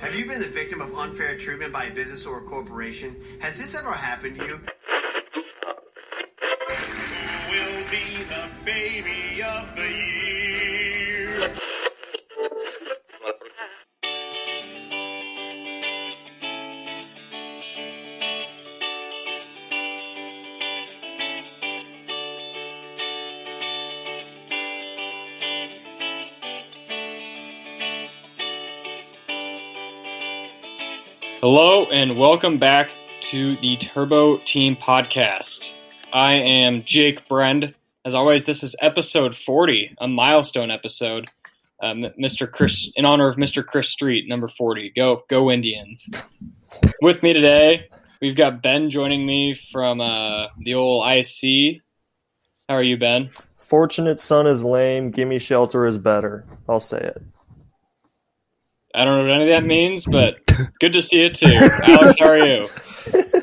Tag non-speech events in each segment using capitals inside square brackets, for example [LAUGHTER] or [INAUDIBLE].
Have you been the victim of unfair treatment by a business or a corporation? Has this ever happened to you? Welcome back to the Turbo Team Podcast. I am Jake Brend. As always, this is episode 40, a milestone episode. Um, Mr. Chris, in honor of Mr. Chris Street, number 40. Go, go Indians! [LAUGHS] With me today, we've got Ben joining me from uh, the old IC. How are you, Ben? Fortunate son is lame. Gimme shelter is better. I'll say it. I don't know what any of that means, but good to see you too. Alex, how are you? [LAUGHS]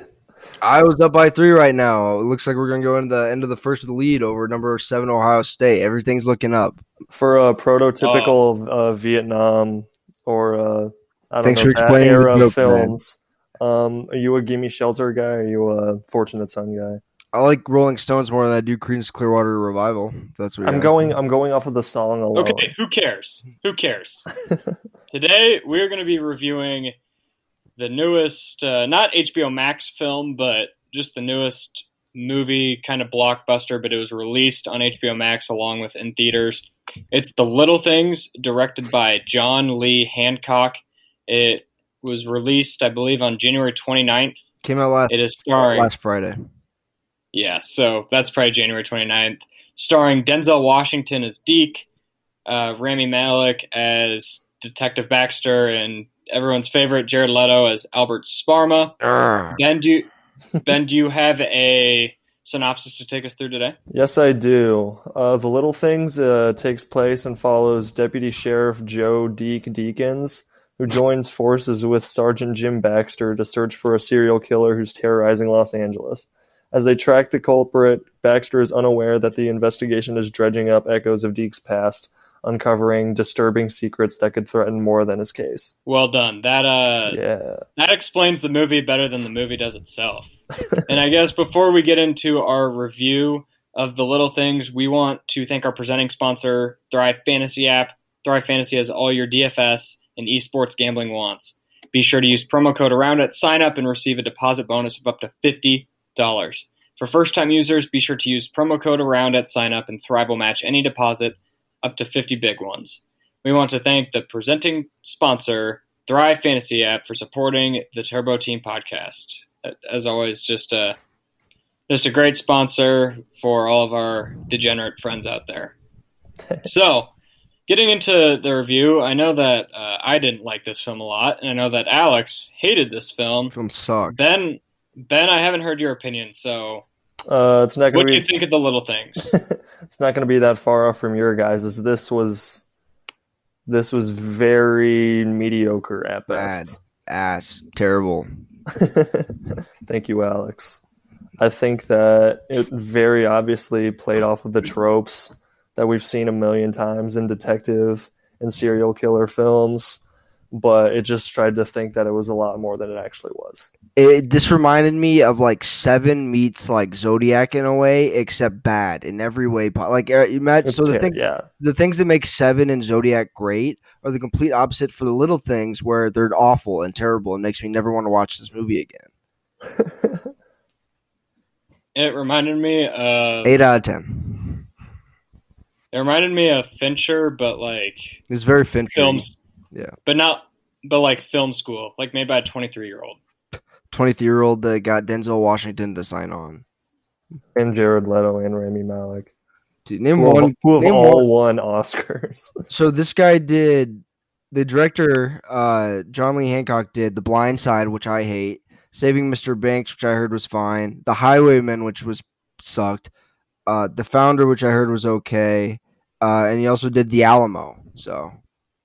I was up by three right now. It looks like we're going to go into the end of the first of the lead over number seven Ohio State. Everything's looking up. For a prototypical uh, Vietnam or uh, I don't Thanks know for that explaining the era joke, films, um, are you a gimme shelter guy? Or are you a fortunate son guy? I like Rolling Stones more than I do Creedence Clearwater Revival. That's what I'm going. I'm going off of the song alone. Okay, who cares? Who cares? [LAUGHS] Today we're going to be reviewing the newest, uh, not HBO Max film, but just the newest movie, kind of blockbuster, but it was released on HBO Max along with in theaters. It's The Little Things, directed by John Lee Hancock. It was released, I believe, on January 29th. Came out last It is starring last Friday. yeah, so that's probably January 29th. Starring Denzel Washington as Deke, uh, Rami Malek as Detective Baxter, and everyone's favorite Jared Leto as Albert Sparma. Arrgh. Ben, do you, Ben, do you have a synopsis to take us through today? Yes, I do. Uh, the Little Things uh, takes place and follows Deputy Sheriff Joe Deke Deakins, who joins forces with Sergeant Jim Baxter to search for a serial killer who's terrorizing Los Angeles. As they track the culprit, Baxter is unaware that the investigation is dredging up echoes of Deke's past, uncovering disturbing secrets that could threaten more than his case. Well done. That uh, Yeah. that explains the movie better than the movie does itself. [LAUGHS] and I guess before we get into our review of the little things, we want to thank our presenting sponsor, Thrive Fantasy app. Thrive Fantasy has all your DFS and esports gambling wants. Be sure to use promo code around it, sign up, and receive a deposit bonus of up to fifty dollars. For first-time users, be sure to use promo code around it, sign up, and Thrive will match any deposit up to fifty big ones. We want to thank the presenting sponsor, Thrive Fantasy app, for supporting the Turbo Team podcast. As always, just a just a great sponsor for all of our degenerate friends out there. [LAUGHS] so, getting into the review, I know that uh, I didn't like this film a lot, and I know that Alex hated this film. Film sucked. Ben, Ben, I haven't heard your opinion, so Uh, it's not what going do to you think of the little things? [LAUGHS] it's not going to be that far off from your guys. As this was, this was very mediocre at Bad. best. Ass. Terrible. [LAUGHS] Thank you, Alex. I think that it very obviously played off of the tropes that we've seen a million times in detective and serial killer films, but it just tried to think that it was a lot more than it actually was. It, this reminded me of like Seven meets like Zodiac in a way, except bad in every way. Like uh, imagine so the ter- thing, yeah, the things that make Seven and Zodiac great are the complete opposite for the little things where they're awful and terrible and makes me never want to watch this movie again. [LAUGHS] it reminded me of Eight out of ten. it reminded me of Fincher, but like It's very Fincher. films, Yeah. but not but like film school, like made by a twenty three year old. Twenty three year old that got Denzel Washington to sign on. and Jared Leto and Rami Malek, Dude, name who have, one. who have name all one- won Oscars. [LAUGHS] So this guy did the director uh John Lee Hancock did The Blind Side, which I hate, Saving Mr. Banks, which I heard was fine, The Highwaymen, which was sucked, uh The Founder, which I heard was okay, uh and he also did The Alamo. So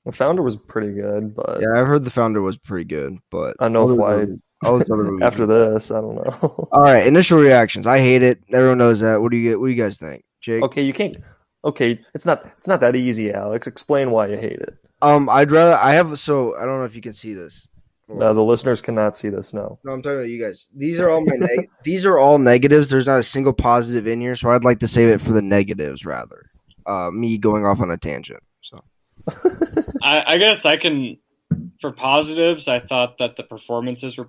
the founder was pretty good, but yeah, I've heard The Founder was pretty good, but I know why. than- all those other movies [LAUGHS] After this, I don't know. [LAUGHS] All right, initial reactions. I hate it. Everyone knows that. What do you get? What do you guys think, Jake? okay, you can't. Okay, it's not. It's not that easy, Alex. Explain why you hate it. Um, I'd rather. I have so I don't know if you can see this. No, the listeners cannot see this. No. No, I'm talking about you guys. These are all my neg- [LAUGHS] these are all negatives. There's not a single positive in here, so I'd like to save it for the negatives rather. Uh, me going off on a tangent. So I, I guess I can. For positives, I thought that the performances were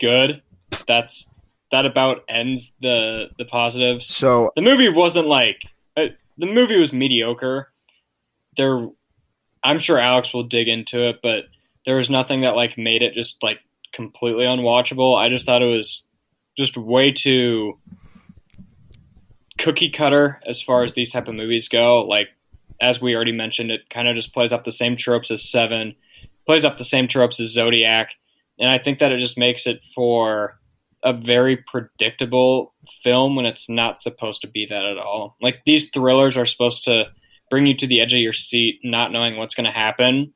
good. That's that about ends the the positives. so The movie wasn't like uh, the movie was mediocre. There, I'm sure Alex will dig into it, but there was nothing that like made it just like completely unwatchable. I just thought it was just way too cookie cutter as far as these type of movies go. Like as we already mentioned, it kind of just plays up the same tropes as Seven, plays up the same tropes as Zodiac, and I think that it just makes it for a very predictable film when it's not supposed to be that at all. Like these thrillers are supposed to bring you to the edge of your seat, not knowing what's going to happen.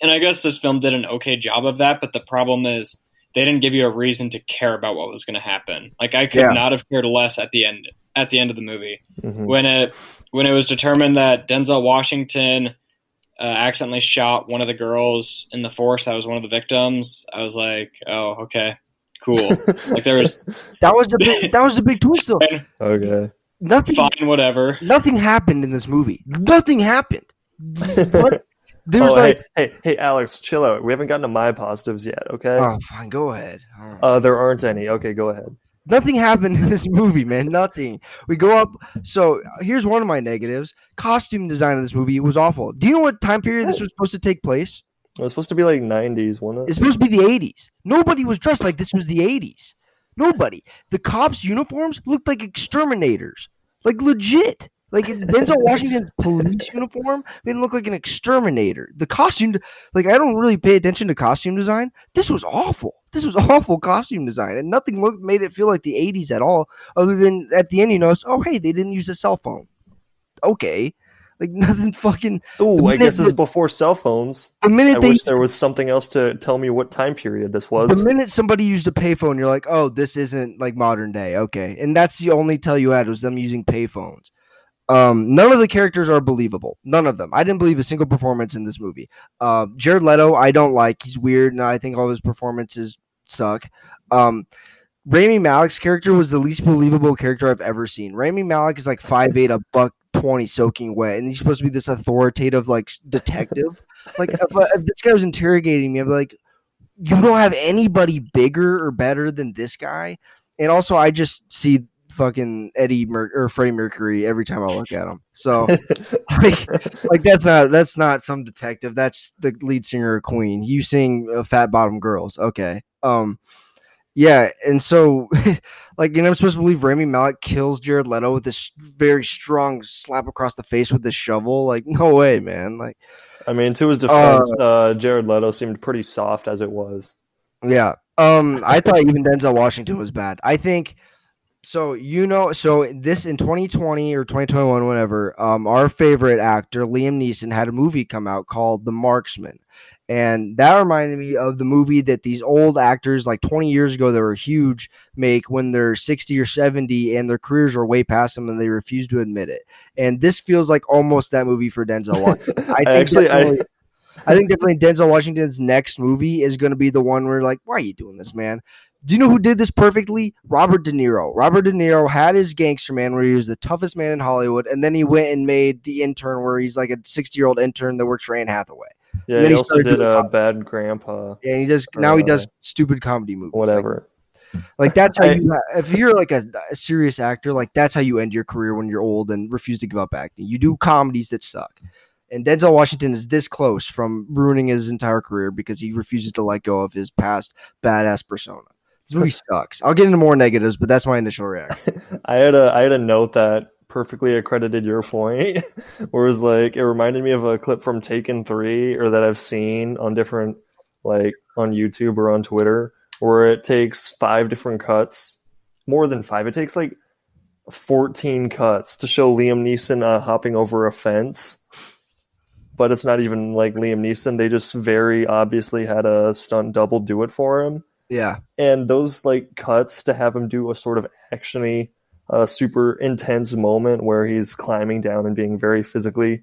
And I guess this film did an okay job of that, but the problem is they didn't give you a reason to care about what was going to happen. Like I could Yeah. not have cared less at the end at the end of the movie Mhm. when it when it was determined that Denzel Washington uh, accidentally shot one of the girls in the force that was one of the victims. I was like, oh, okay, cool. [LAUGHS] like there was that was the big [LAUGHS] that was the big twist though. Okay. Nothing fine, whatever. nothing happened in this movie. Nothing happened. What? [LAUGHS] There's oh, like hey, hey, hey, Alex, chill out. We haven't gotten to my positives yet. Okay. oh fine, go ahead. Oh. Uh, there aren't any. Okay, go ahead. Nothing happened in this movie, man. Nothing. We go up. So here's one of my negatives: costume design in this movie was awful. Do you know what time period this was supposed to take place? It was supposed to be like '90s, wasn't it? It's supposed to be the 80s. Nobody was dressed like this was the 80s. Nobody. The cops' uniforms looked like exterminators, like legit. Like Denzel Washington's police uniform made him look like an exterminator. The costume, like I don't really pay attention to costume design. This was awful. This was [LAUGHS] awful costume design, and nothing looked made it feel like the 80s at all. Other than at the end, you notice, oh hey, they didn't use a cell phone. Okay, like [LAUGHS] nothing fucking. Oh, I guess minute it's before cell phones. The minute I they wish there was something else to tell me what time period this was. The minute somebody used a payphone, you're like, oh, this isn't like modern day. Okay. And that's the only tell you had was them using payphones. Um, none of the characters are believable. None of them. I didn't believe a single performance in this movie. Uh, Jared Leto, I don't like. He's weird, and I think all his performances suck. Um, Rami Malek's character was the least believable character I've ever seen. Rami Malek is like five eight, a buck 20 soaking wet, and he's supposed to be this authoritative like detective. like if, uh, if this guy was interrogating me, I'd be like, you don't have anybody bigger or better than this guy. And also, I just see fucking Eddie Mer- or Freddie Mercury every time I look at him. So [LAUGHS] like, like that's not that's not some detective. That's the lead singer of Queen. You sing uh, Fat Bottom Girls, okay? Um, yeah, and so [LAUGHS] like you know, I'm supposed to believe Rami Malek kills Jared Leto with this very strong slap across the face with this shovel. Like, no way, man. Like, I mean, to his defense, uh, Jared Leto seemed pretty soft as it was. Yeah. Um, I thought even Denzel Washington was bad. I think so. You know, so this in 2020 or 2021, whatever. Um, our favorite actor Liam Neeson had a movie come out called The Marksman, and that reminded me of the movie that these old actors, like 20 years ago, that were huge, make when they're 60 or 70 and their careers are way past them and they refuse to admit it. And this feels like almost that movie for Denzel Washington. [LAUGHS] I think actually, I, I think definitely Denzel Washington's next movie is going to be the one where like, why are you doing this, man? Do you know who did this perfectly? Robert De Niro. Robert De Niro had his Gangster Man, where he was the toughest man in Hollywood, and then he went and made The Intern, where he's like a sixty-year-old intern that works for Anne Hathaway. yeah, then he he also did a com- Bad Grandpa, And he does now he does Uh, stupid comedy movies. Like- whatever. Like, that's how [LAUGHS] you. If you're like a, a serious actor, like that's how you end your career when you're old and refuse to give up acting. You do comedies that suck. And Denzel Washington is this close from ruining his entire career because he refuses to let go of his past badass persona. This movie [LAUGHS] sucks. I'll get into more negatives, but that's my initial reaction. [LAUGHS] I had a I had a note that perfectly accredited your point, [LAUGHS] where it was like it reminded me of a clip from Taken Three, or that I've seen on different like on YouTube or on Twitter, where it takes five different cuts, more than five. It takes like fourteen cuts to show Liam Neeson uh, hopping over a fence. But it's not even like Liam Neeson. They just very obviously had a stunt double do it for him Yeah. and those like cuts to have him do a sort of actiony, uh, super intense moment where he's climbing down and being very physically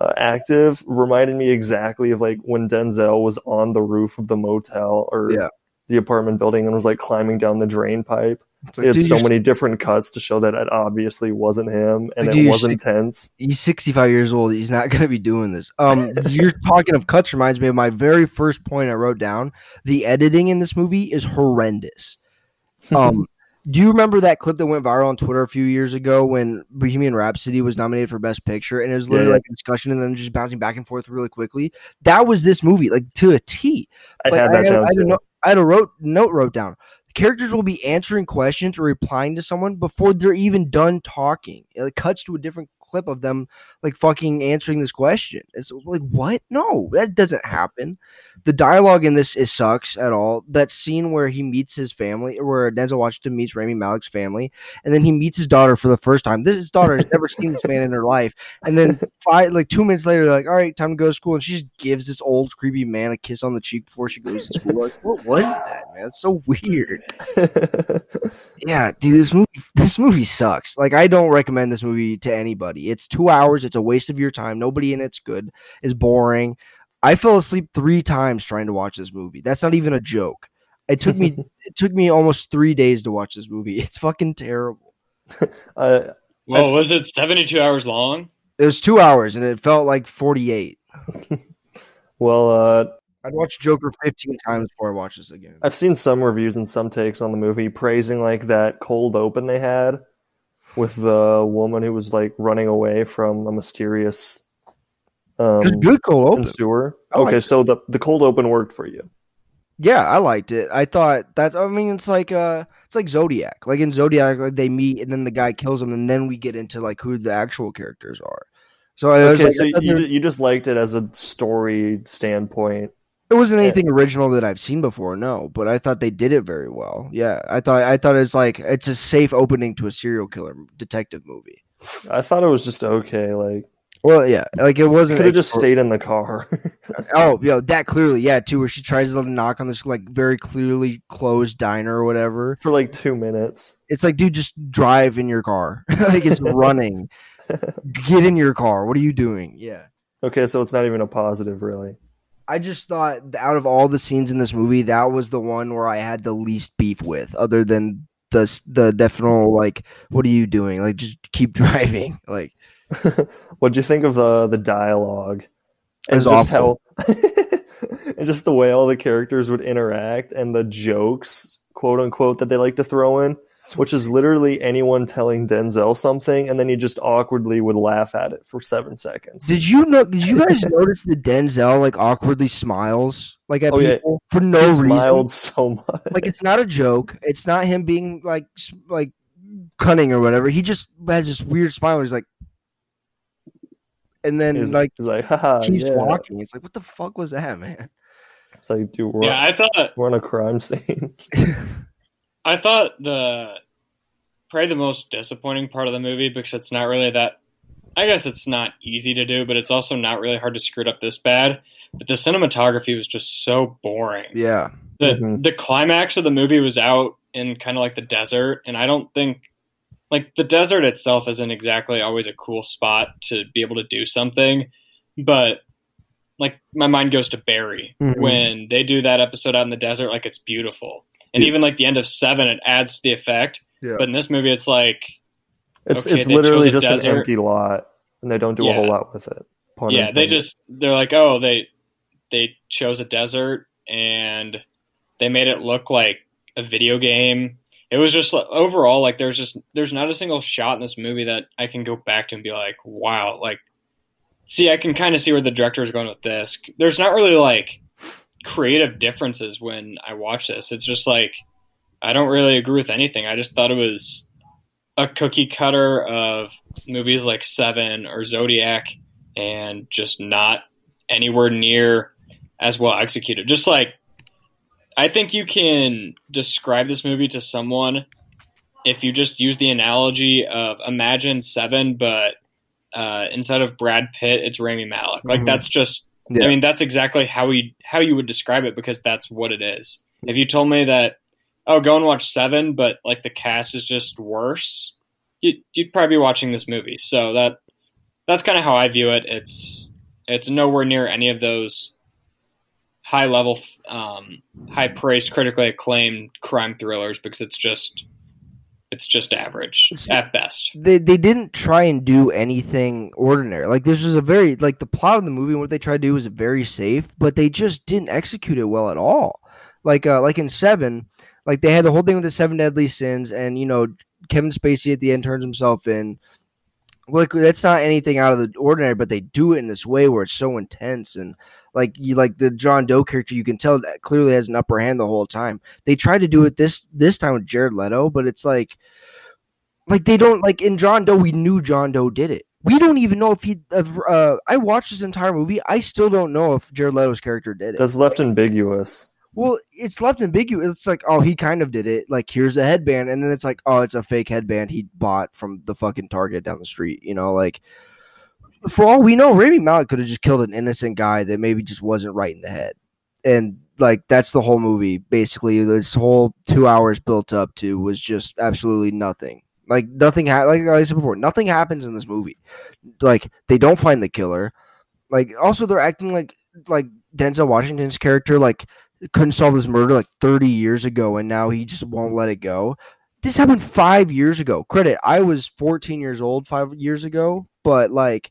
uh, active reminded me exactly of like when Denzel was on the roof of the motel or Yeah. The apartment building and was like climbing down the drain pipe. It's like, had so many different cuts to show that it obviously wasn't him and Like, it wasn't tense. he's 65 years old. He's not going to be doing this. Um, you're talking of cuts reminds me of my very first point I wrote down. The editing in this movie is horrendous. Um, [LAUGHS] do you remember that clip that went viral on Twitter a few years ago when Bohemian Rhapsody was nominated for Best Picture and it was literally Yeah, yeah. like a discussion and then just bouncing back and forth really quickly? That was this movie, like to a T. I Like, had that I, I, a too. note, I had a wrote, note wrote down. The characters will be answering questions or replying to someone before they're even done talking. It cuts to a different clip of them like fucking answering this question. It's like what? No, that doesn't happen. The dialogue in this is sucks at all. That scene where he meets his family, where Denzel Washington meets Rami Malek's family, and then he meets his daughter for the first time. This his daughter has never seen this man in her life, and then [LAUGHS] five like two minutes later, they're like, "All right, time to go to school," and she just gives this old creepy man a kiss on the cheek before she goes to school. Like, what was that, man? It's so weird. [LAUGHS] Yeah, dude, this movie [LAUGHS] this movie sucks. Like I don't recommend this movie to anybody. It's 2 hours, it's a waste of your time. Nobody in it's good. It's boring. I fell asleep 3 times trying to watch this movie. That's not even a joke. It took me [LAUGHS] it took me almost 3 days to watch this movie. [LAUGHS] It's fucking terrible. [LAUGHS] Uh, Well, was it 72 hours long? It was 2 hours and it felt like 48. well, uh, I'd watch Joker 15 times before I watch this again. I've seen some reviews and some takes on the movie praising like that cold open they had with the woman who was like running away from a mysterious um, good cold open. sewer. Okay, it. so the the cold open worked for you. Yeah, I liked it. I thought that's I mean it's like uh it's like Zodiac. Like in Zodiac, like they meet and then the guy kills him and then we get into like who the actual characters are. So I was Okay, like, so you you just liked it as a story standpoint. It wasn't yeah. anything original that I've seen before, no. But I thought they did it very well. Yeah, I thought I thought it's like it's a safe opening to a serial killer detective movie. I thought it was just okay. Like Well, yeah, like it wasn't. could have just stayed in the car. [LAUGHS] Oh, yo, that clearly, yeah, too. Where she tries to knock on this like very clearly closed diner or whatever. for like two minutes. It's like, dude, just drive in your car. [LAUGHS] like it's running. [LAUGHS] Get in your car. What are you doing? Yeah. Okay, so it's not even a positive, really. I just thought out of all the scenes in this movie, that was the one where I had the least beef with, other than the the definite like, what are you doing? Like, just keep [LAUGHS] driving. Like, [LAUGHS] What'd you think of the the dialogue and just awful. how [LAUGHS] and just the way all the characters would interact and the jokes, quote unquote, that they like to throw in, which is literally anyone telling Denzel something, and then he just awkwardly would laugh at it for seven seconds. did you know? Did you guys [LAUGHS] notice that Denzel like awkwardly smiles like at Oh, yeah. people for no he reason? smiled so much. like it's not a joke. It's not him being like like cunning or whatever. He just has this weird smile. Where he's like, and then he's like he's like, haha, keeps yeah. walking. It's like, what the fuck was that, man? It's like, dude, we're, Yeah, I thought we're on a crime scene. [LAUGHS] I thought the probably the most disappointing part of the movie because it's not really that. I guess it's not easy to do, but it's also not really hard to screw it up this bad. But the cinematography was just so boring. yeah, The Mhm. the climax of the movie was out in kind of like the desert, and I don't think like the desert itself isn't exactly always a cool spot to be able to do something, but like my mind goes to Barry Mhm. when they do that episode out in the desert, like it's beautiful, and even like the end of Seven, it adds to the effect. Yeah. But in this movie, it's like It's Okay, it's literally chose a just an empty lot, and they don't do a whole lot with it. Pun yeah, they intended. just they're like, oh, they they chose a desert and they made it look like a video game. It was just like, overall like there's just there's not a single shot in this movie that I can go back to and be like, wow, like see, I can kind of see where the director is going with this. There's not really like creative differences when I watch this. It's just like I don't really agree with anything. I just thought it was a cookie cutter of movies like Seven or Zodiac and just not anywhere near as well executed. Just like I think you can describe this movie to someone if you just use the analogy of imagine Seven, but uh, instead of Brad Pitt, it's Rami Malek. Like Mhm. that's just. Yeah. I mean, that's exactly how we how you would describe it because that's what it is. If you told me that, oh, go and watch Seven, but like the cast is just worse, you, you'd probably be watching this movie. So that that's kind of how I view it. It's It's nowhere near any of those high level, um, high praised, critically acclaimed crime thrillers because it's just it's just average at best. they they didn't try and do anything ordinary. Like this was a very like the plot of the movie and what they tried to do was very safe, but they just didn't execute it well at all. Like uh like in Seven, like they had the whole thing with the seven deadly sins, and you know Kevin Spacey at the end turns himself in. Like that's not anything out of the ordinary, but they do it in this way where it's so intense and like you like the John Doe character, you can tell that clearly has an upper hand the whole time. They tried to do it this this time with Jared Leto, but it's like like they don't like in John Doe. We knew John Doe did it. We don't even know if he. Uh, I watched this entire movie. I still don't know if Jared Leto's character did it. That's left ambiguous. Well, it's left ambiguous. It's like, oh, he kind of did it. Like, here's a headband, and then it's like, oh, it's a fake headband he bought from the fucking Target down the street. You know, like for all we know, Rami Malek could have just killed an innocent guy that maybe just wasn't right in the head, and like that's the whole movie. Basically, this whole two hours built up to was just absolutely nothing. Like nothing. Ha- like I said before, nothing happens in this movie. Like they don't find the killer. Like also they're acting like like Denzel Washington's character like couldn't solve this murder like 30 years ago and now he just won't let it go. This happened 5 years ago. Credit, I was 14 years old 5 years ago, but like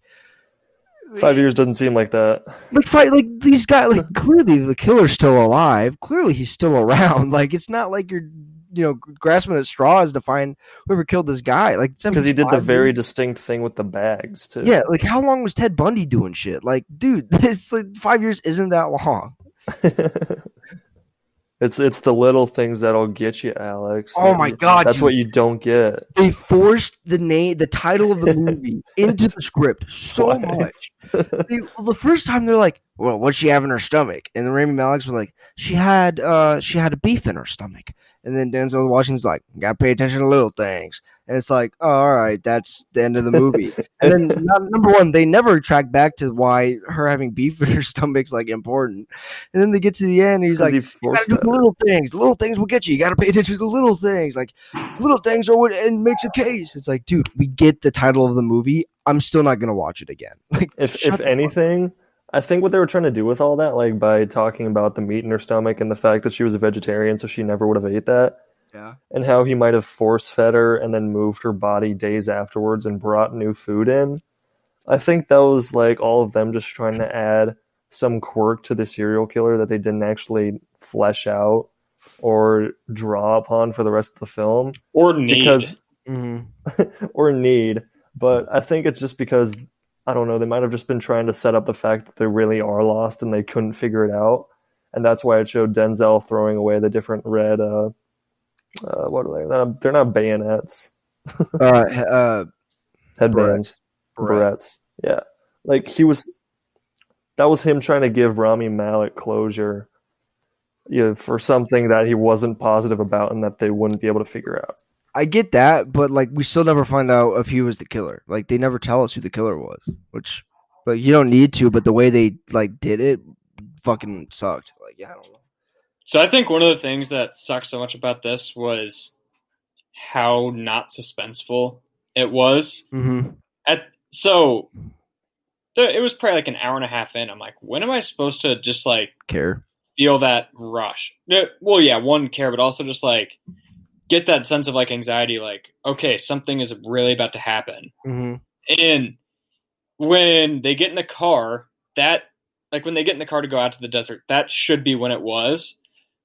Five years doesn't seem like that. like fight like these guys like [LAUGHS] clearly the killer's still alive. Clearly he's still around. [LAUGHS] Like it's not like you're you know grasping at straws to find whoever killed this guy. Like Because he did the five very years- distinct thing with the bags too. Yeah, like how long was Ted Bundy doing shit? Like, dude, [LAUGHS] it's like five years isn't that long. [LAUGHS] it's it's the little things that'll get you, Alex. Oh my God, That's dude. what you don't get. They forced the name, the title of the movie [LAUGHS] into the script so Twice. much. They, well, the first time they're like, "Well, what's she have in her stomach?" And the Rami Malek's were like, "She had, uh, she had a beef in her stomach." And then Denzel Washington's like, "Got to pay attention to little things." And it's like, oh, all right, that's the end of the movie. [LAUGHS] and then number one, they never track back to why her having beef in her [LAUGHS] stomach's like important. And then they get to the end, and he's like, he you gotta do the little things. Little things will get you. You gotta pay attention to the little things. Like little things are what and makes a case. It's like, dude, we get the title of the movie. I'm still not gonna watch it again. [LAUGHS] Like, if if anything, I think what they were trying to do with all that, like by talking about the meat in her stomach and the fact that she was a vegetarian, so she never would have ate that, Yeah. and how he might have force fed her and then moved her body days afterwards and brought new food in. I think that was like all of them just trying to add some quirk to the serial killer that they didn't actually flesh out or draw upon for the rest of the film Or need. because [LAUGHS] Mhm. or need. But I think it's just because I don't know. They might have just been trying to set up the fact that they really are lost and they couldn't figure it out, and that's why it showed Denzel throwing away the different red. Uh, uh, what are they? They're not, they're not bayonets, [LAUGHS] uh, uh, headbands, barrettes. Yeah, like he was. That was him trying to give Rami Malek closure. Yeah, for something that he wasn't positive about and that they wouldn't be able to figure out. I get that, but like we still never find out if he was the killer. Like they never tell us who the killer was, which like you don't need to, but the way they like did it fucking sucked. Like yeah, I don't know. So I think one of the things that sucked so much about this was how not suspenseful it was. Mm-hmm. At so the, it was probably like an hour and a half in. I'm like, when am I supposed to just like Care. feel that rush? Well, yeah, one care, but also just like get that sense of like anxiety. Like, okay, something is really about to happen. Mm-hmm. And when they get in the car, that like when they get in the car to go out to the desert, that should be when it was.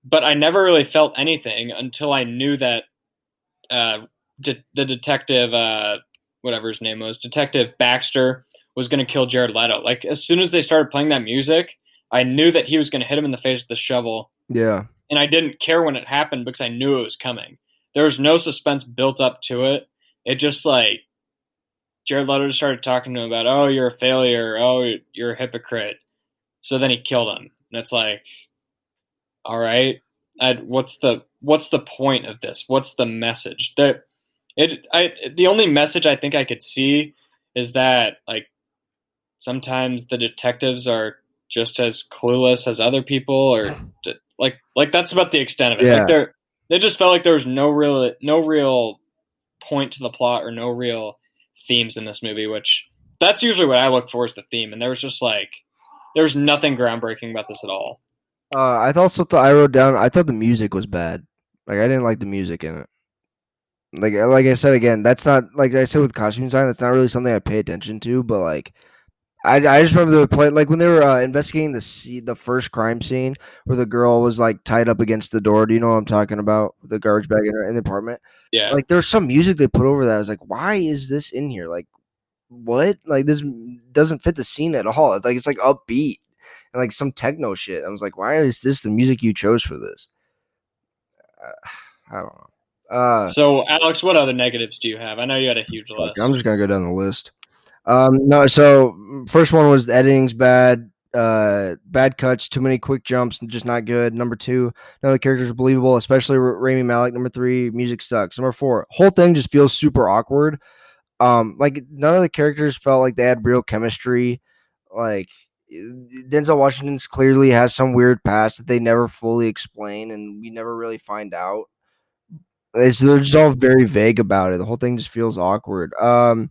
But I never really felt anything until I knew that uh, de- the detective, uh, whatever his name was, Detective Baxter, was going to kill Jared Leto. Like as soon as they started playing that music, I knew that he was going to hit him in the face with the shovel, Yeah. and I didn't care when it happened because I knew it was coming. There was no suspense built up to it. It just like Jared Leto just started talking to him about, oh, you're a failure, oh, you're a hypocrite. So then he killed him, and it's like, all right, i what's the what's the point of this? What's the message? That it, I the only message I think I could see is that like sometimes the detectives are just as clueless as other people, or like like that's about the extent of it. Yeah. Like there, they just felt like there was no real no real point to the plot or no real themes in this movie, which that's usually what I look for is the theme, and there was just like there was nothing groundbreaking about this at all. Uh, I also thought I wrote down. I thought the music was bad. Like I didn't like the music in it. Like like I said again, that's not like I said with costume design. That's not really something I pay attention to. But like, I, I just remember the play like when they were uh, investigating the scene, the first crime scene where the girl was like tied up against the door. Do you know what I'm talking about? The garbage bag in, her, in the apartment. Yeah, Like there's some music they put over that. I was like, why is this in here? Like, what? Like this doesn't fit the scene at all. It's like it's like upbeat and like some techno shit. I was like, why is this the music you chose for this? Uh, [SIGHS] I don't know. Uh, so Alex, what other negatives do you have? I know you had a huge list. I'm just gonna go down the list. Um, no, so mm, first one was the editing's bad. Uh, bad cuts, too many quick jumps, just not good. Number two, none of the characters are believable, especially R- Rami Malek. Number three, music sucks. Number four, whole thing just feels super awkward. Um, like none of the characters felt like they had real chemistry. Like Denzel Washington's clearly has some weird past that they never fully explain, and we never really find out. It's they're just all very vague about it. The whole thing just feels awkward. Um,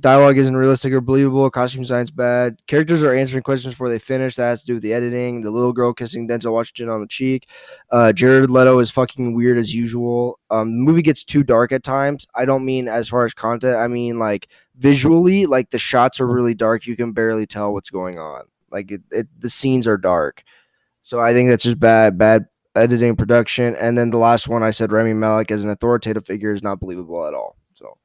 dialogue isn't realistic or believable. Costume design's bad. Characters are answering questions before they finish. That has to do with the editing. The little girl kissing Denzel Washington on the cheek. Uh, Jared Leto is fucking weird as usual. Um, the movie gets too dark at times. I don't mean as far as content. I mean like visually. Like the shots are really dark. You can barely tell what's going on. Like it, it the scenes are dark. So I think that's just bad, bad editing, production, and then the last one I said Rami Malek as an authoritative figure is not believable at all. So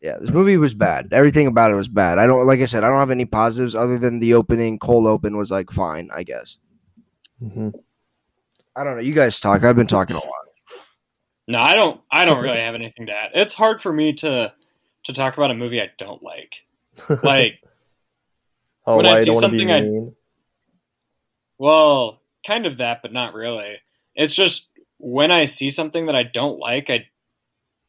yeah, this movie was bad. Everything about it was bad. I don't like I said, I don't have any positives other than the opening cold open was like fine, I guess. hmm I don't know. You guys talk. I've been talking a lot. No, I don't. I don't really have anything to add. It's hard for me to to talk about a movie I don't like. [LAUGHS] Like, oh, when I see don't want to be something I- mean? well, kind of that, but not really. It's just when I see something that I don't like, I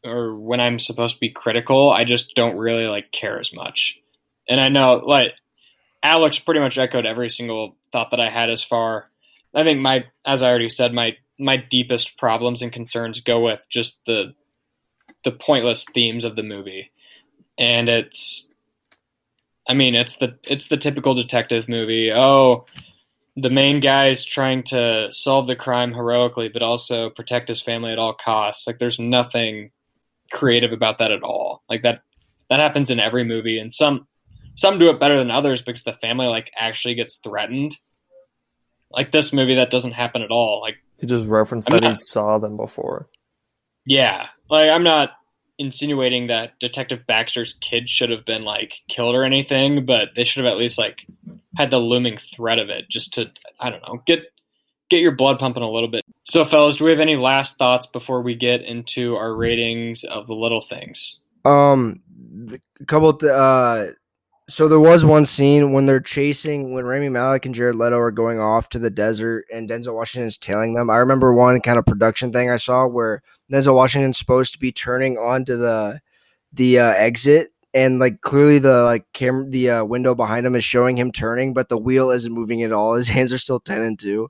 or when I'm supposed to be critical, I just don't really like care as much. And I know, like Alex, pretty much echoed every single thought that I had as far. I think my, as I already said, my my deepest problems and concerns go with just the the pointless themes of the movie, and it's. I mean, it's the it's the typical detective movie. Oh, the main guy's trying to solve the crime heroically, but also protect his family at all costs. Like, there's nothing creative about that at all. Like that that happens in every movie, and some some do it better than others because the family like actually gets threatened. Like this movie, that doesn't happen at all. Like, He just referenced I'm that he not- saw them before. yeah, like I'm not insinuating that Detective Baxter's kid should have been like killed or anything, but they should have at least like had the looming threat of it, just to I don't know get get your blood pumping a little bit. So, fellas, do we have any last thoughts before we get into our ratings of the little things? Um, a couple. Th- uh, so there was one scene when they're chasing when Rami Malek and Jared Leto are going off to the desert and Denzel Washington is tailing them. I remember one kind of production thing I saw where Denzel Washington's supposed to be turning onto the the uh, exit and like clearly the like camera the uh, window behind him is showing him turning, but the wheel isn't moving at all. [LAUGHS] His hands are still ten and two.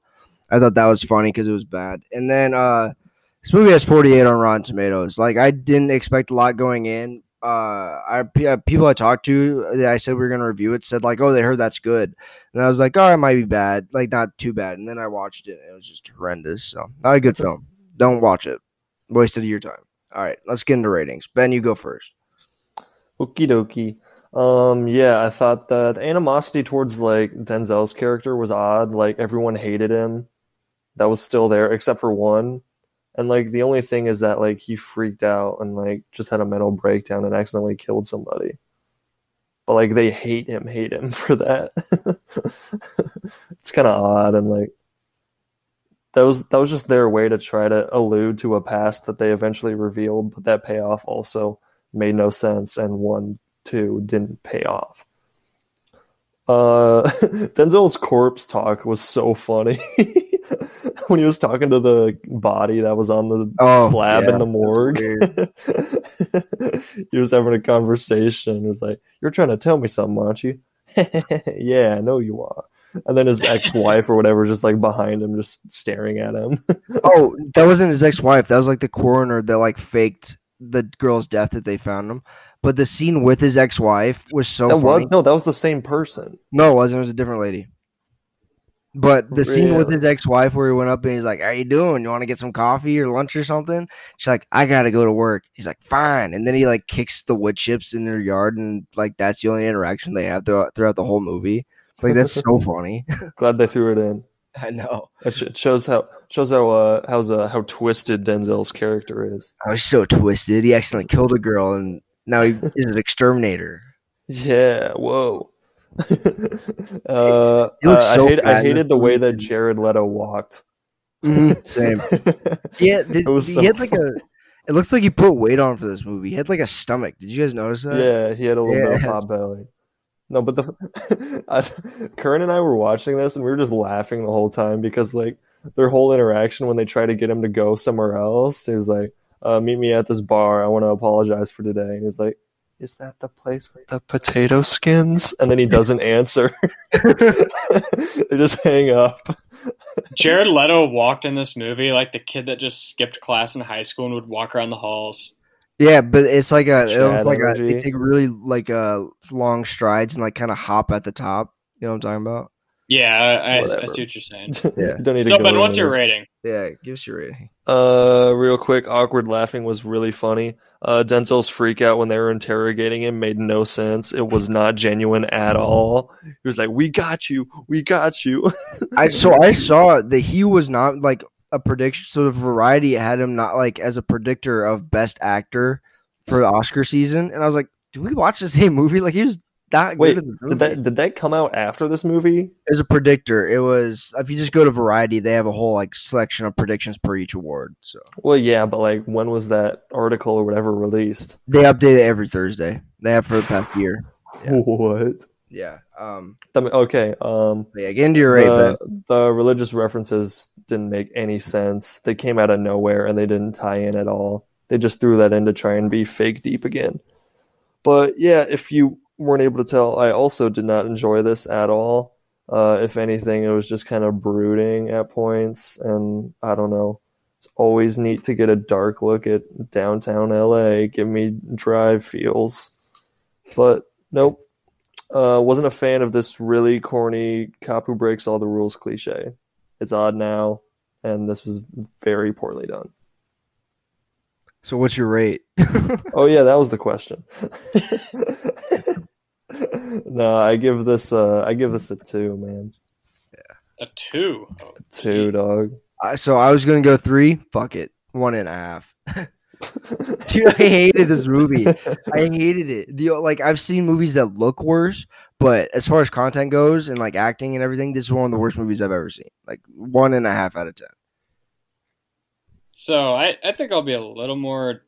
I thought that was funny because it was bad. And then uh this movie has 48 on Rotten Tomatoes. Like I didn't expect a lot going in. Uh, I pe- uh, people I talked to, that I said we were gonna review it, said like, oh, they heard that's good, and I was like, oh, it might be bad, like not too bad. And then I watched it, and it was just horrendous. So not a good film. Don't watch it. Wasted your time. All right, let's get into ratings. Ben, you go first. Okie dokie. Um, yeah, I thought that animosity towards like Denzel's character was odd. Like everyone hated him. That was still there, except for one. And like the only thing is that like he freaked out and like just had a mental breakdown and accidentally killed somebody. But like they hate him, hate him [LAUGHS] for that. it's kind of odd and like that was that was just their way to try to allude to a past that they eventually revealed, but that payoff also made no sense and one two didn't pay off. Uh, [LAUGHS] Denzel's corpse talk was so funny [LAUGHS] [LAUGHS] when he was talking to the body that was on the Oh, slab yeah, in the morgue. [LAUGHS] he was having a conversation. He was like, "You're trying to tell me something, aren't you?" [LAUGHS] yeah, I know you are. And then his ex-wife or whatever was just like behind him, just staring at him. Oh, that wasn't his ex-wife. That was like the coroner that like faked the girl's death that they found him. But the scene with his ex-wife was so that funny. was no, that was the same person. No, it wasn't. It was a different lady. But the scene with his ex-wife where he went up and he's like, "How you doing? You want to get some coffee or lunch or something?" She's like, "I gotta go to work." He's like, "Fine." And then he like kicks the wood chips in their yard, and like that's the only interaction they have throughout, throughout the whole movie. Like that's so [LAUGHS] funny. Glad they threw it in. [LAUGHS] I know. It it shows how shows how uh, how's uh, how twisted Denzel's character is. I was so twisted. He accidentally killed a girl, and now he is an [LAUGHS] exterminator. Yeah, whoa. [LAUGHS] uh, uh, so I, hate, I hated the way that Jared Leto walked. [LAUGHS] Same. Yeah, did, It was he so had like a. It looks like he put weight on for this movie. He had like a stomach. Did you guys notice that? yeah, he had a little bit of Yes. pot belly. No, but the [LAUGHS] I, Karen and I were watching this and we were just laughing the whole time because like their whole interaction when they try to get him to go somewhere else, he was like, uh, "Meet me at this bar. I want to apologize for today." And he's like, "Is that the place with the potato skins?" And then he doesn't answer. [LAUGHS] they just hang up. Jared Leto walked in this movie like the kid that just skipped class in high school and would walk around the halls. Yeah, but it's like a, it Chad looks like a, they energy. take really like uh long strides and like kind of hop at the top. You know what I'm talking about? Yeah, I, I, I see what you're saying. [LAUGHS] Yeah. You don't need to So, Ben, what's your rating? Yeah, give us your rating. Uh, real quick, awkward laughing was really funny. Uh, Denzel's freak out when they were interrogating him made no sense. It was not genuine at all. He was like, "We got you, we got you." [LAUGHS] I so I saw that he was not like a prediction. So the Variety had him not like as a predictor of Best Actor for the Oscar season, and I was like, "Do we watch the same movie? Like he was that Wait, good." in this movie. did that did that come out after this movie? as a predictor, it was if you just go to Variety, they have a whole like selection of predictions per each award. So Well, yeah, but like, when was that article or whatever released? they update it every Thursday. They have for the past year. [LAUGHS] Yeah. What? Yeah. Um. Okay. Um, yeah. Get into your rate, the, the religious references didn't make any sense. They came out of nowhere and they didn't tie in at all. They just threw that in to try and be fake deep again. But yeah, if you weren't able to tell, I also did not enjoy this at all. Uh, if anything, it was just kind of brooding at points, and I don't know. It's always neat to get a dark look at downtown LA, give me drive feels. But nope, uh, wasn't a fan of this really corny cop who breaks all the rules cliche. It's odd now, and this was very poorly done. So what's your rate? [LAUGHS] Oh yeah, that was the question. [LAUGHS] no, I give this uh I give this a two, man. A two. Oh, Two, dog. Uh, so I was gonna go three. Fuck it, one and a half. [LAUGHS] Dude, I hated this movie. [LAUGHS] I hated it. The like I've seen movies that look worse, but as far as content goes and like acting and everything, this is one of the worst movies I've ever seen. Like one and a half out of ten. So I, I think I'll be a little more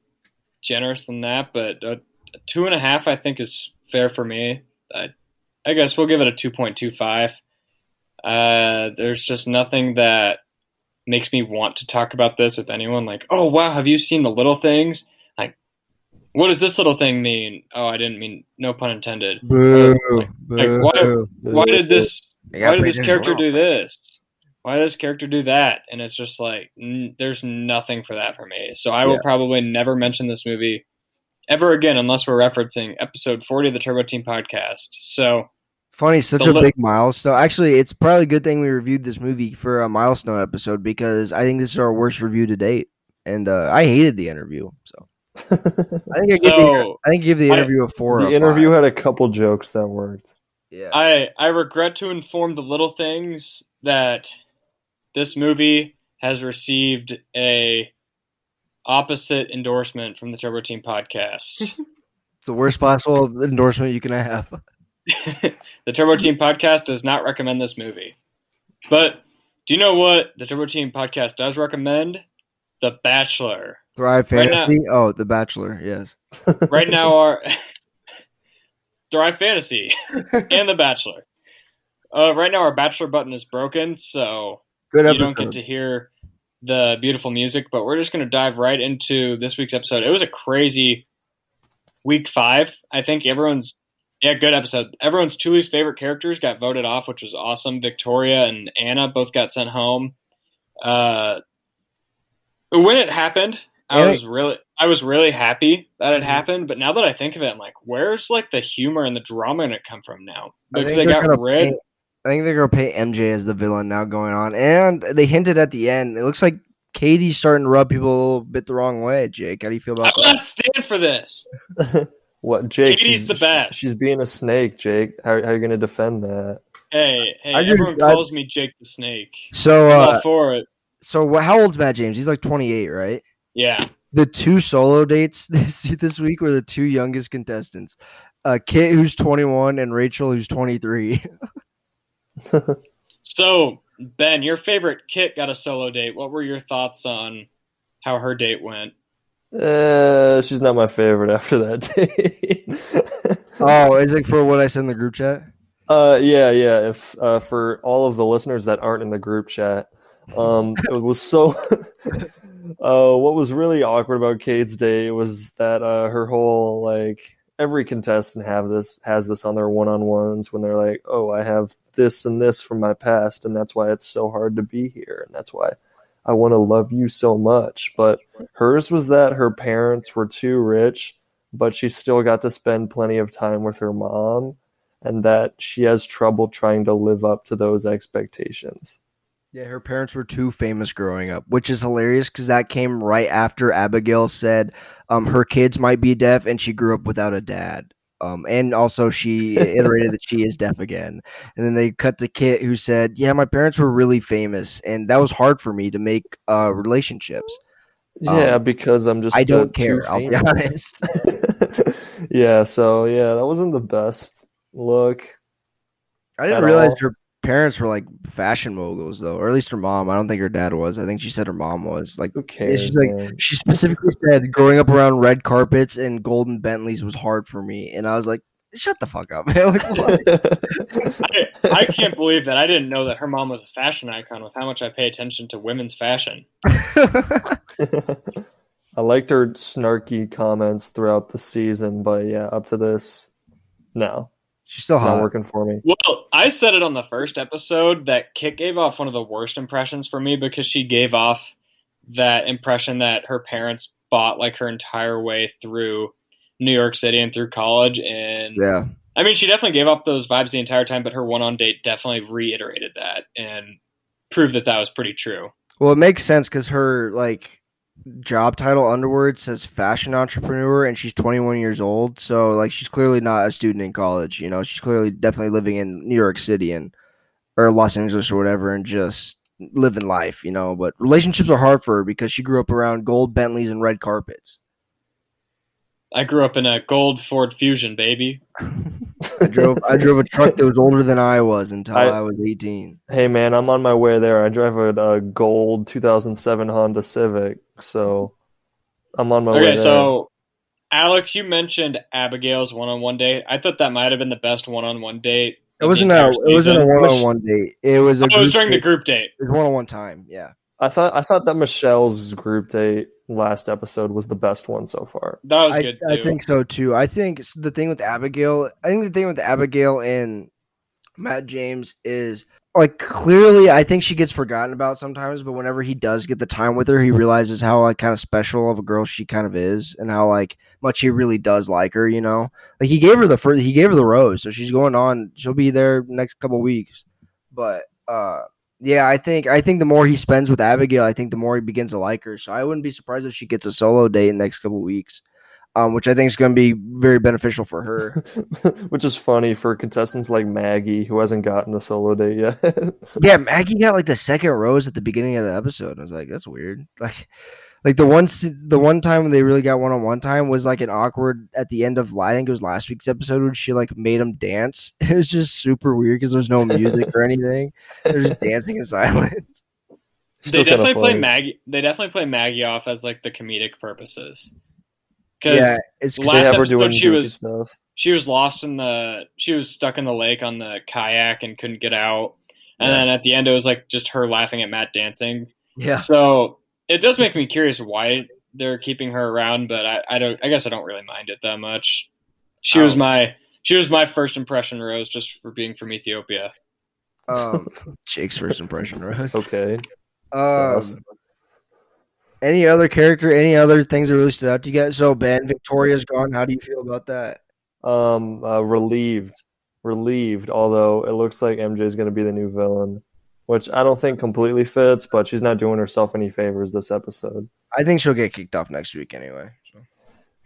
generous than that, but a, a two and a half I think is fair for me. I, I guess we'll give it a two point two five. Uh, there's just nothing that makes me want to talk about this with anyone. Like, oh wow, have you seen the little things? Like, what does this little thing mean? Oh, I didn't mean no pun intended. Boo! like, why- boo. Why did this? Why did this this character wrong. do this? Why does character do that? And it's just like n- there's nothing for that for me. So I will Yeah. probably never mention this movie ever again unless we're referencing episode 40 of the Turbo Team podcast. So Funny, such a li- big milestone. Actually, it's probably a good thing we reviewed this movie for a milestone episode because I think this is our worst review to date, and uh, I hated the interview. So I think I give the I think give the interview a four. the a interview five. had a couple jokes that worked. yeah. I I regret to inform the little things that this movie has received a opposite endorsement from the Turbo Team podcast. [LAUGHS] It's the worst possible endorsement you can have. [LAUGHS] the Turbo Team podcast does not recommend this movie. But do you know what the Turbo Team podcast does recommend? The Bachelor. Thrive Right now- Fantasy. oh, The Bachelor. Yes. [LAUGHS] Right now, our Thrive Fantasy and The Bachelor. Uh, right now, our Bachelor button is broken, so Good you episode. don't get to hear the beautiful music. But we're just going to dive right into this week's episode. It was a crazy week five. I think everyone's yeah, good episode. Everyone's two least favorite characters got voted off, which was awesome. Victoria and Anna both got sent home. Uh, when it happened, I was really I was really happy that it Mhm. happened, but now that I think of it, I'm like, where's like the humor and the drama gonna come from now? Because they got rid. paint- I think they're gonna paint MJ as the villain now going on, and they hinted at the end. It looks like Katie's starting to rub people a little bit the wrong way. Jake, how do you feel I about will that? not stand for this. [LAUGHS] What, Jake? Katie's she's, the best. She's being a snake, Jake. How, how are you going to defend that? Hey, hey, I agree- everyone I- calls me Jake the Snake. So, I'm all uh, for it. so how old's Matt James? He's like 28, right? Yeah. The two solo dates [LAUGHS] this this week were the two youngest contestants. Uh, Kit, who's 21, and Rachel, who's 23. [LAUGHS] [LAUGHS] So, Ben, your favorite Kit got a solo date. What were your thoughts on how her date went? Uh, she's not my favorite [LAUGHS] after that date. [LAUGHS] oh, is it for what I said in the group chat? Uh, yeah, yeah. If uh, for all of the listeners that aren't in the group chat, um, it was so. uh, what was really awkward about Kate's day was that uh, her whole like every contestant have this has this on their one on ones when they're like, oh, I have this and this from my past, and that's why it's so hard to be here, and that's why I want to love you so much. But hers was that her parents were too rich, but she still got to spend plenty of time with her mom and that she has trouble trying to live up to those expectations. Yeah, her parents were too famous growing up, which is hilarious because that came right after Abigail said um, her kids might be deaf and she grew up without a dad. Um, and also, she iterated that she is deaf again. And then they cut to Kit, who said, "Yeah, my parents were really famous, and that was hard for me to make uh, relationships." Yeah, Um, because I'm just I don't care. I'll be honest. [LAUGHS] yeah, so yeah, that wasn't the best look. I didn't realize all. her parents were like fashion moguls, though, or at least her mom. I don't think her dad was. I think she said her mom was. Like, Who cares? she's like- man? she specifically said growing up around red carpets and golden Bentleys was hard for me, and I was like, "Shut the fuck up, [LAUGHS] man!" Like, what? I, I can't believe that I didn't know that her mom was a fashion icon with how much I pay attention to women's fashion. [LAUGHS] [LAUGHS] I liked her snarky comments throughout the season, but yeah, up to this, no, She's still not working for me. Well, I said it on the first episode that Kit gave off one of the worst impressions for me because she gave off that impression that her parents bought like her entire way through New York City and through college. And Yeah, I mean, she definitely gave off those vibes the entire time, but her one on date definitely reiterated that and proved that that was pretty true. well, it makes sense because her like job title underword says fashion entrepreneur, and she's 21 years old. So like, she's clearly not a student in college. You know, she's clearly definitely living in New York City and or Los Angeles or whatever, and just living life. You know, but relationships are hard for her because she grew up around gold Bentleys and red carpets. I grew up in a gold Ford Fusion, baby. I drove I drove a truck that was older than I was until I, I- was 18. Hey man, I'm on my way there. I drive a, a gold 2007 Honda Civic, so I'm on my way Okay, so Alex, you mentioned Abigail's one-on-one date. I thought that might have been the best one-on-one date. It wasn't a it wasn't a one on one date. It was a Oh, it was group during the group date. It was one on one time. Yeah. I thought I thought that Michelle's group date last episode was the best one so far. That was I, good I think so too. I think the thing with Abigail, I think the thing with Abigail and Matt James is like clearly I think she gets forgotten about sometimes, but whenever he does get the time with her, he realizes how like kind of special of a girl she kind of is and how like much he really does like her, you know? Like he gave her the first he gave her the rose, so she's going on, she'll be there next couple weeks. But uh yeah, I think I think the more he spends with Abigail, I think the more he begins to like her. So I wouldn't be surprised if she gets a solo date in the next couple weeks um, which I think is going to be very beneficial for her. [LAUGHS] Which is funny for contestants like Maggie who hasn't gotten a solo date yet. [LAUGHS] yeah, Maggie got like the second rose at the beginning of the episode. I was like, that's weird. [LAUGHS] Like, like the one the one time when they really got one on one time was like an awkward at the end of I think it was last week's episode when she like made him dance. It was just super weird because there was no music or anything. They're just dancing in silence. they Still kinda definitely play. Maggie. They definitely play Maggie off as like the comedic purposes. Because Yeah, it's last they have episode doing she was- stuff. she was lost in the she was stuck in the lake on the kayak and couldn't get out. And Yeah. then at the end it was like just her laughing at Matt dancing. yeah. So it does make me curious why they're keeping her around, but I, I don't I guess I don't really mind it that much. She was Oh. my she was my first impression rose just for being from Ethiopia. Um, [LAUGHS] Jake's first impression rose. Okay. Um, sus. Any other character? Any other things that really stood out to you guys? So Ben, Victoria's gone. How do you feel about that? Um, uh, relieved, relieved. Although it looks like MJ is going to be the new villain, which I don't think completely fits. But she's not doing herself any favors this episode. I think she'll get kicked off next week anyway. So,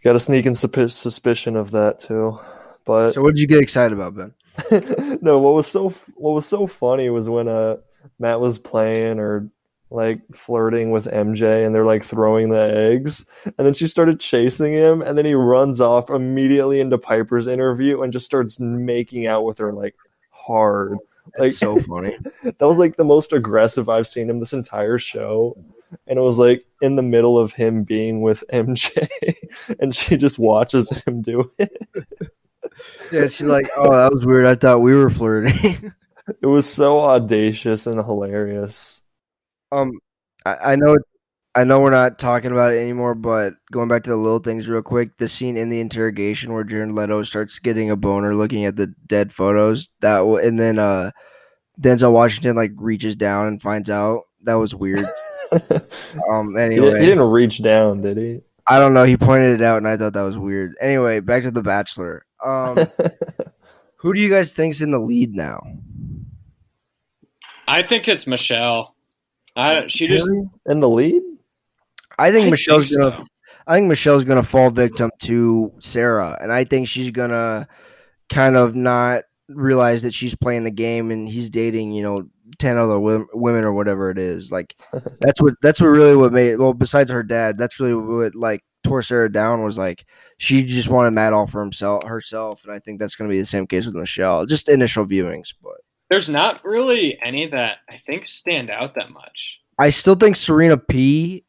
Got a sneaking suspicion of that too. But so what did you get excited about, Ben? [LAUGHS] no, what was so what was so funny was when uh Matt was playing or like flirting with MJ and they're like throwing the eggs and then she started chasing him and then he runs off immediately into Piper's interview and just starts making out with her like hard. Like That's so funny. [LAUGHS] that was like the most aggressive I've seen him this entire show. And it was like in the middle of him being with [LAUGHS] MJ and she just watches him do it. yeah, she's like, "Oh, that was weird. I thought we were flirting." [LAUGHS] It was so audacious and hilarious. Um, I, I know, I know we're not talking about it anymore, but going back to the little things real quick, the scene in the interrogation where Jared Leto starts getting a boner looking at the dead photos. That w- and then uh, Denzel Washington like reaches down and finds out. That was weird. [LAUGHS] Um, He, anyway, didn't, he didn't reach down, did he? I don't know. He pointed it out, and I thought that was weird. Anyway, back to The Bachelor. Um, [LAUGHS] who do you guys think's in the lead now? I think it's Michelle. I, she just in the lead? I think I Michelle's think gonna. I think Michelle's gonna fall victim to Sarah, and I think she's gonna kind of not realize that she's playing the game and he's dating, you know, ten other women or whatever it is. Like [LAUGHS] that's what that's what really what made. Well, besides her dad, that's really what like tore Sarah down was like she just wanted Matt all for himself herself, and I think that's gonna be the same case with Michelle. Just initial viewings, but there's not really any that I think stand out that much. I still think Serena P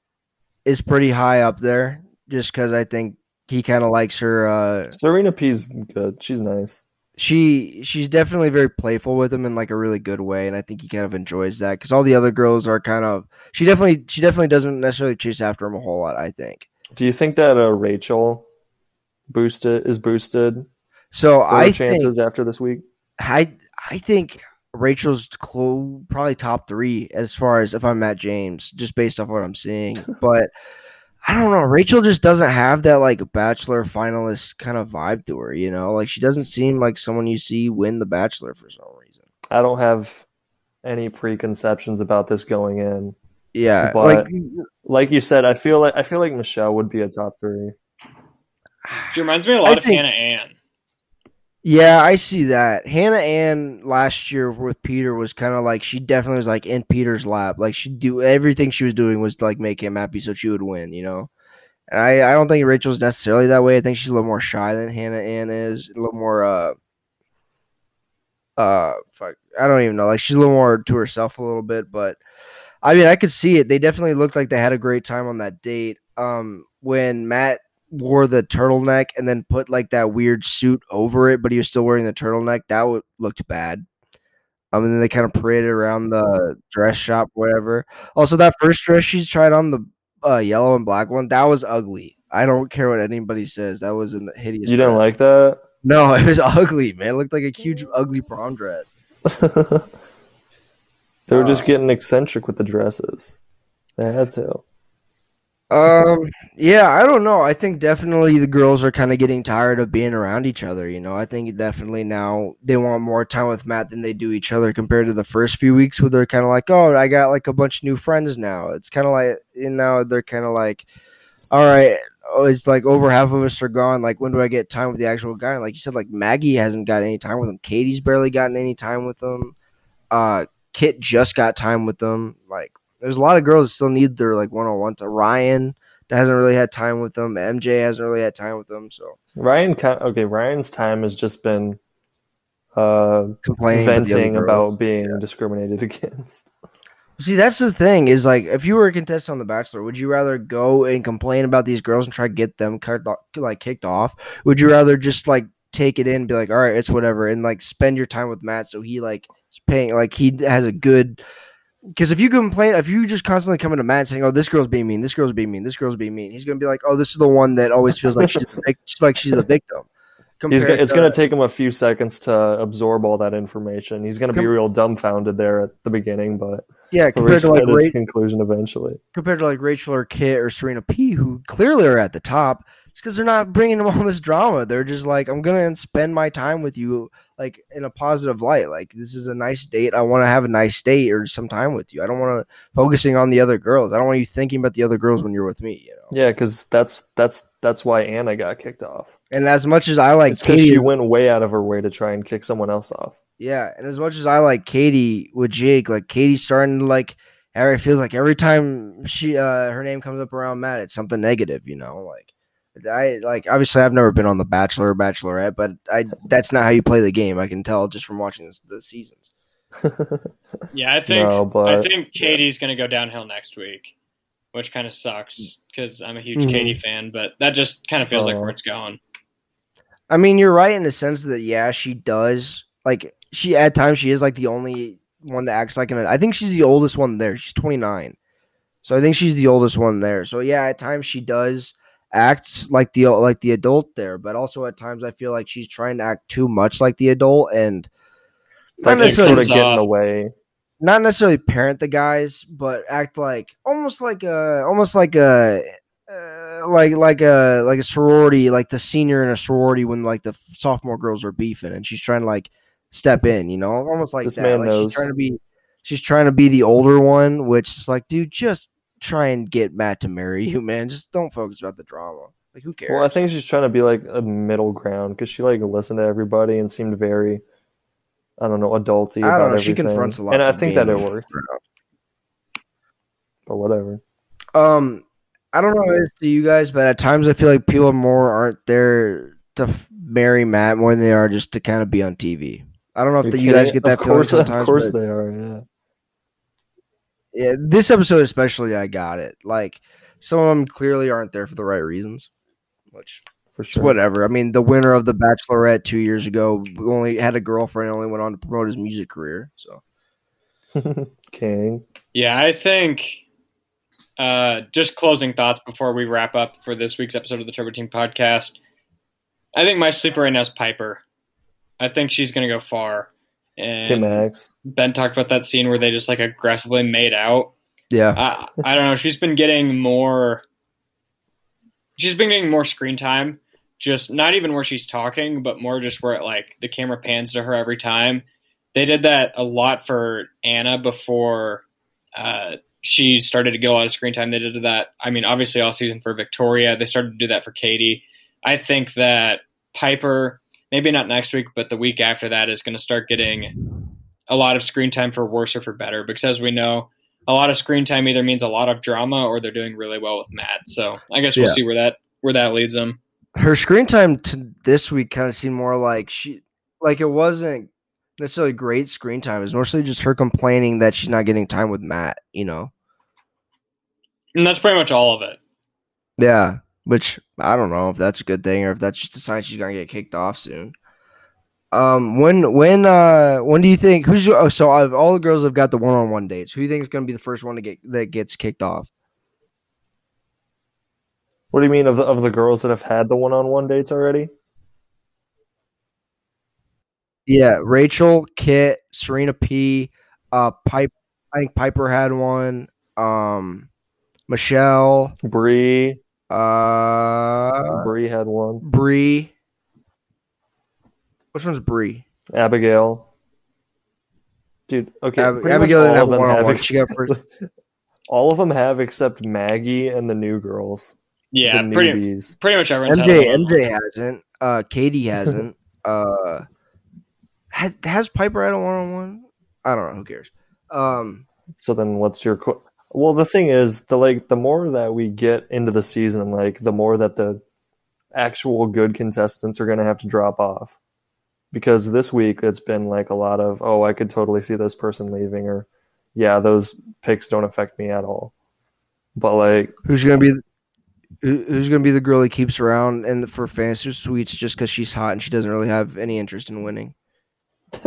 is pretty high up there, just because I think he kind of likes her. uh Serena P's good. She's nice. she she's definitely very playful with him in like a really good way and i think he kind of enjoys that because all the other girls are kind of she definitely she definitely doesn't necessarily chase after him a whole lot i think Do you think that uh, Rachel boosted is boosted so i her think chances after this week? i i think rachel's clo- probably top three as far as if i'm matt james just based off what i'm seeing [LAUGHS] but I don't know. Rachel just doesn't have that like bachelor finalist kind of vibe to her, you know? Like she doesn't seem like someone you see win the bachelor for some reason. I don't have any preconceptions about this going in. Yeah, But- like Like you said, I feel like I feel like Michelle would be a top three. She reminds me a lot I of think- Hannah Ann. Yeah, I see that. Hannah Ann last year with Peter was kind of like she definitely was like in Peter's lap. Like she do everything she was doing was to like make him happy so she would win, you know. And I, I don't think Rachel's necessarily that way. I think she's a little more shy than Hannah Ann is. A little more uh uh fuck I don't even know. Like she's a little more to herself a little bit, but I mean I could see it. They definitely looked like they had a great time on that date. Um when Matt wore the turtleneck and then put like that weird suit over it, but he was still wearing the turtleneck. That w- looked bad. Um, and then they kind of paraded around the dress shop, whatever. Also, that first dress she's tried on the uh, yellow and black one, that was ugly. I don't care what anybody says. That was a hideous. You didn't dress. like that? No, [LAUGHS] it was ugly, man. It looked like a huge, ugly prom dress. [LAUGHS] they were just Uh, getting eccentric with the dresses. They had to. Um, yeah, I don't know. I think definitely the girls are kind of getting tired of being around each other. You know, I think definitely now they want more time with Matt than they do each other compared to the first few weeks where they're kind of like, oh, I got like a bunch of new friends now. It's kind of like, you know, they're kind of like, all right, oh, it's like over half of us are gone. Like, when do I get time with the actual guy? Like you said, like Maggie hasn't got any time with him. Katie's barely gotten any time with him. Uh, Kit just got time with them. Like, there's a lot of girls still need their like one on one to Ryan that hasn't really had time with them. MJ hasn't really had time with them, so Ryan, okay, Ryan's time has just been uh, complaining about venting about being discriminated [LAUGHS] against. See, that's the thing is like if you were a contestant on The Bachelor, would you rather go and complain about these girls and try to get them cut, like kicked off? Would you rather just like take it in, and be like, all right, it's whatever, and like spend your time with Matt so he like is paying like he has a good. Because if you complain, if you just constantly come into Matt saying, "Oh, this girl's being mean, this girl's being mean, this girl's being mean," he's gonna be like, "Oh, this is the one that always feels like she's, vic- she's like she's the victim." He's, go- Compared it's going to take him a few seconds to absorb all that information. He's going to be real dumbfounded there at the beginning, but Yeah, compared to like Ra- conclusion eventually. compared to like Rachel or Kit or Serena P, who clearly are at the top. It's because they're not bringing them all this drama. They're just like, I'm gonna spend my time with you, like in a positive light. Like this is a nice date. I want to have a nice date or some time with you. I don't want to focusing on the other girls. I don't want you thinking about the other girls when you're with me. You know. Yeah, because that's that's that's why Anna got kicked off. And as much as I like because Katie, she went way out of her way to try and kick someone else off. Yeah, and as much as I like Katie with Jake, like Katie's starting to like every feels like every time she uh her name comes up around Matt, it's something negative, you know. Like I like obviously I've never been on the Bachelor or Bachelorette, but I that's not how you play the game. I can tell just from watching this, the seasons. [LAUGHS] Yeah, I think No, but I think Katie's going to go downhill next week, which kind of sucks because I'm a huge Mhm. Katie fan. But that just kind of feels like Oh. where it's going. I mean, you're right in the sense that yeah, she does like she at times she is like the only one that acts like an. I think she's the oldest one there. She's 29, so I think she's the oldest one there. So yeah, at times she does act like the like the adult there, but also at times I feel like she's trying to act too much like the adult and not like necessarily sort of getting off. away. not necessarily parent the guys, but act like almost like a almost like a uh, like like a like a sorority, like the senior in a sorority when like the sophomore girls are beefing, and she's trying to like step in, you know, almost like This that. man like knows. she's trying to be she's trying to be the older one, which is like, dude, just try and get Matt to marry you, man. Just don't focus about the drama. Like, who cares? Well, I think she's trying to be like a middle ground because she like listened to everybody and seemed very, I don't know, adulty I don't know. She confronts a lot, and I think that it worked. But whatever. Um, I don't know is to you guys, but at times I feel like people more aren't there to f- marry Matt more than they are just to kind of be on TV. I don't know if the, you guys get that Of feeling course, sometimes. of course they are. Yeah. Yeah, this episode especially, I got it. Like some of them clearly aren't there for the right reasons, which For sure. whatever. I mean, the winner of the Bachelorette two years ago only had a girlfriend, only went on to promote his music career. So [LAUGHS] King. Yeah, I think uh, just closing thoughts before we wrap up for this week's episode of the Turbo Team podcast. I think my sleeper right now is Piper. I think she's going to go far. Okay, And Max. Ben talked about that scene where they just like aggressively made out. yeah, I, I don't know. She's been getting more. She's been getting more screen time. Just not even where she's talking, but more just where like the camera pans to her every time. They did that a lot for Anna before uh, she started to get a lot of screen time. They did that. I mean, obviously all season for Victoria. They started to do that for Katie. I think that Piper, maybe not next week, but the week after that, is going to start getting a lot of screen time for worse or for better. Because as we know, a lot of screen time either means a lot of drama or they're doing really well with Matt. So I guess we'll Yeah. see where that where that leads them. her screen time to this week kind of seemed more like she like it wasn't necessarily great screen time. It's mostly just her complaining that she's not getting time with Matt, you know. And that's pretty much all of it. Yeah. Which I don't know if that's a good thing or if that's just a sign she's gonna get kicked off soon. Um when when uh when do you think who's oh so of all the girls have got the one on one dates, who do you think is gonna be the first one to get that gets kicked off? What do you mean of the of the girls that have had the one on one dates already? Yeah, Rachel, Kit, Serena P, uh Pipe I think Piper had one. Um Michelle, Bree. Uh Bree had one. Bree. Which one's Bree? Abigail. Dude, okay. Ab- Abigail all have of them one on have one. ex- She [LAUGHS] all of them have except Maggie and the new girls. Yeah, the pretty newbies. pretty much everyone's had MJ. MJ hasn't. Uh Katie [LAUGHS] hasn't. uh has, has Piper had a one on one? I don't know. Who cares? Um So then, what's your? qu- Well, the thing is, the like the more that we get into the season, like the more that the actual good contestants are going to have to drop off. Because this week it's been like a lot of, oh, I could totally see this person leaving, or yeah, those picks don't affect me at all. But like, who's gonna be who, who's gonna be the girl he keeps around and for fantasy suites just because she's hot and she doesn't really have any interest in winning? [LAUGHS]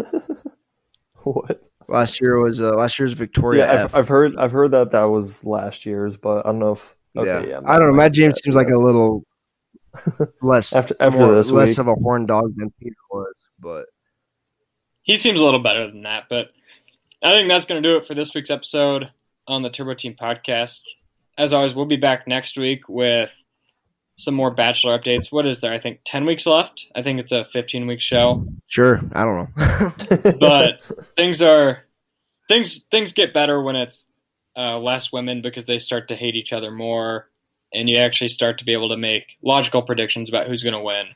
what? Last year was uh, last year's Victoria. yeah, F. I've, I've heard, I've heard that that was last year's, but I don't know if. Okay, yeah. yeah, I don't know. Matt James seems like a little [LAUGHS] less After after more- this less week, of a horn dog than Peter was, but He seems a little better than that, but I think that's going to do it for this week's episode on the Turbo Team podcast. As always, we'll be back next week with some more Bachelor updates. What is there? I think 10 weeks left. I think it's a 15 week show. Sure, I don't know. [LAUGHS] But things are things things get better when it's uh, less women because they start to hate each other more, and you actually start to be able to make logical predictions about who's going to win.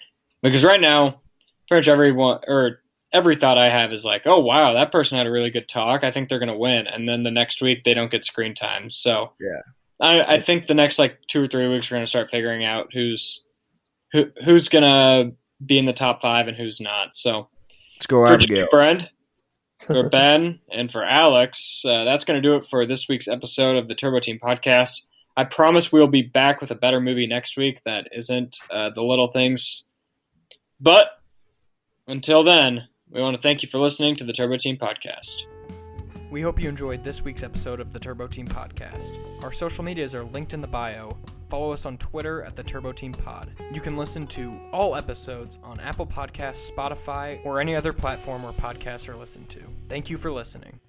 Because right now, pretty much everyone or every thought I have is like, oh wow, that person had a really good talk. I think they're going to win, and then the next week they don't get screen time. So Yeah. I, I think the next like two or three weeks we're going to start figuring out who's who who's going to be in the top five and who's not. So Let's go, for Abigail. Brent, for [LAUGHS] Ben, and for Alex, uh, that's going to do it for this week's episode of the Turbo Team podcast. I promise we'll be back with a better movie next week that isn't uh, The Little Things. But until then, we want to thank you for listening to the Turbo Team podcast. We hope you enjoyed this week's episode of the Turbo Team Podcast. Our social medias are linked in the bio. Follow us on Twitter at the Turbo Team Pod. You can listen to all episodes on Apple Podcasts, Spotify, or any other platform where podcasts are listened to. Thank you for listening.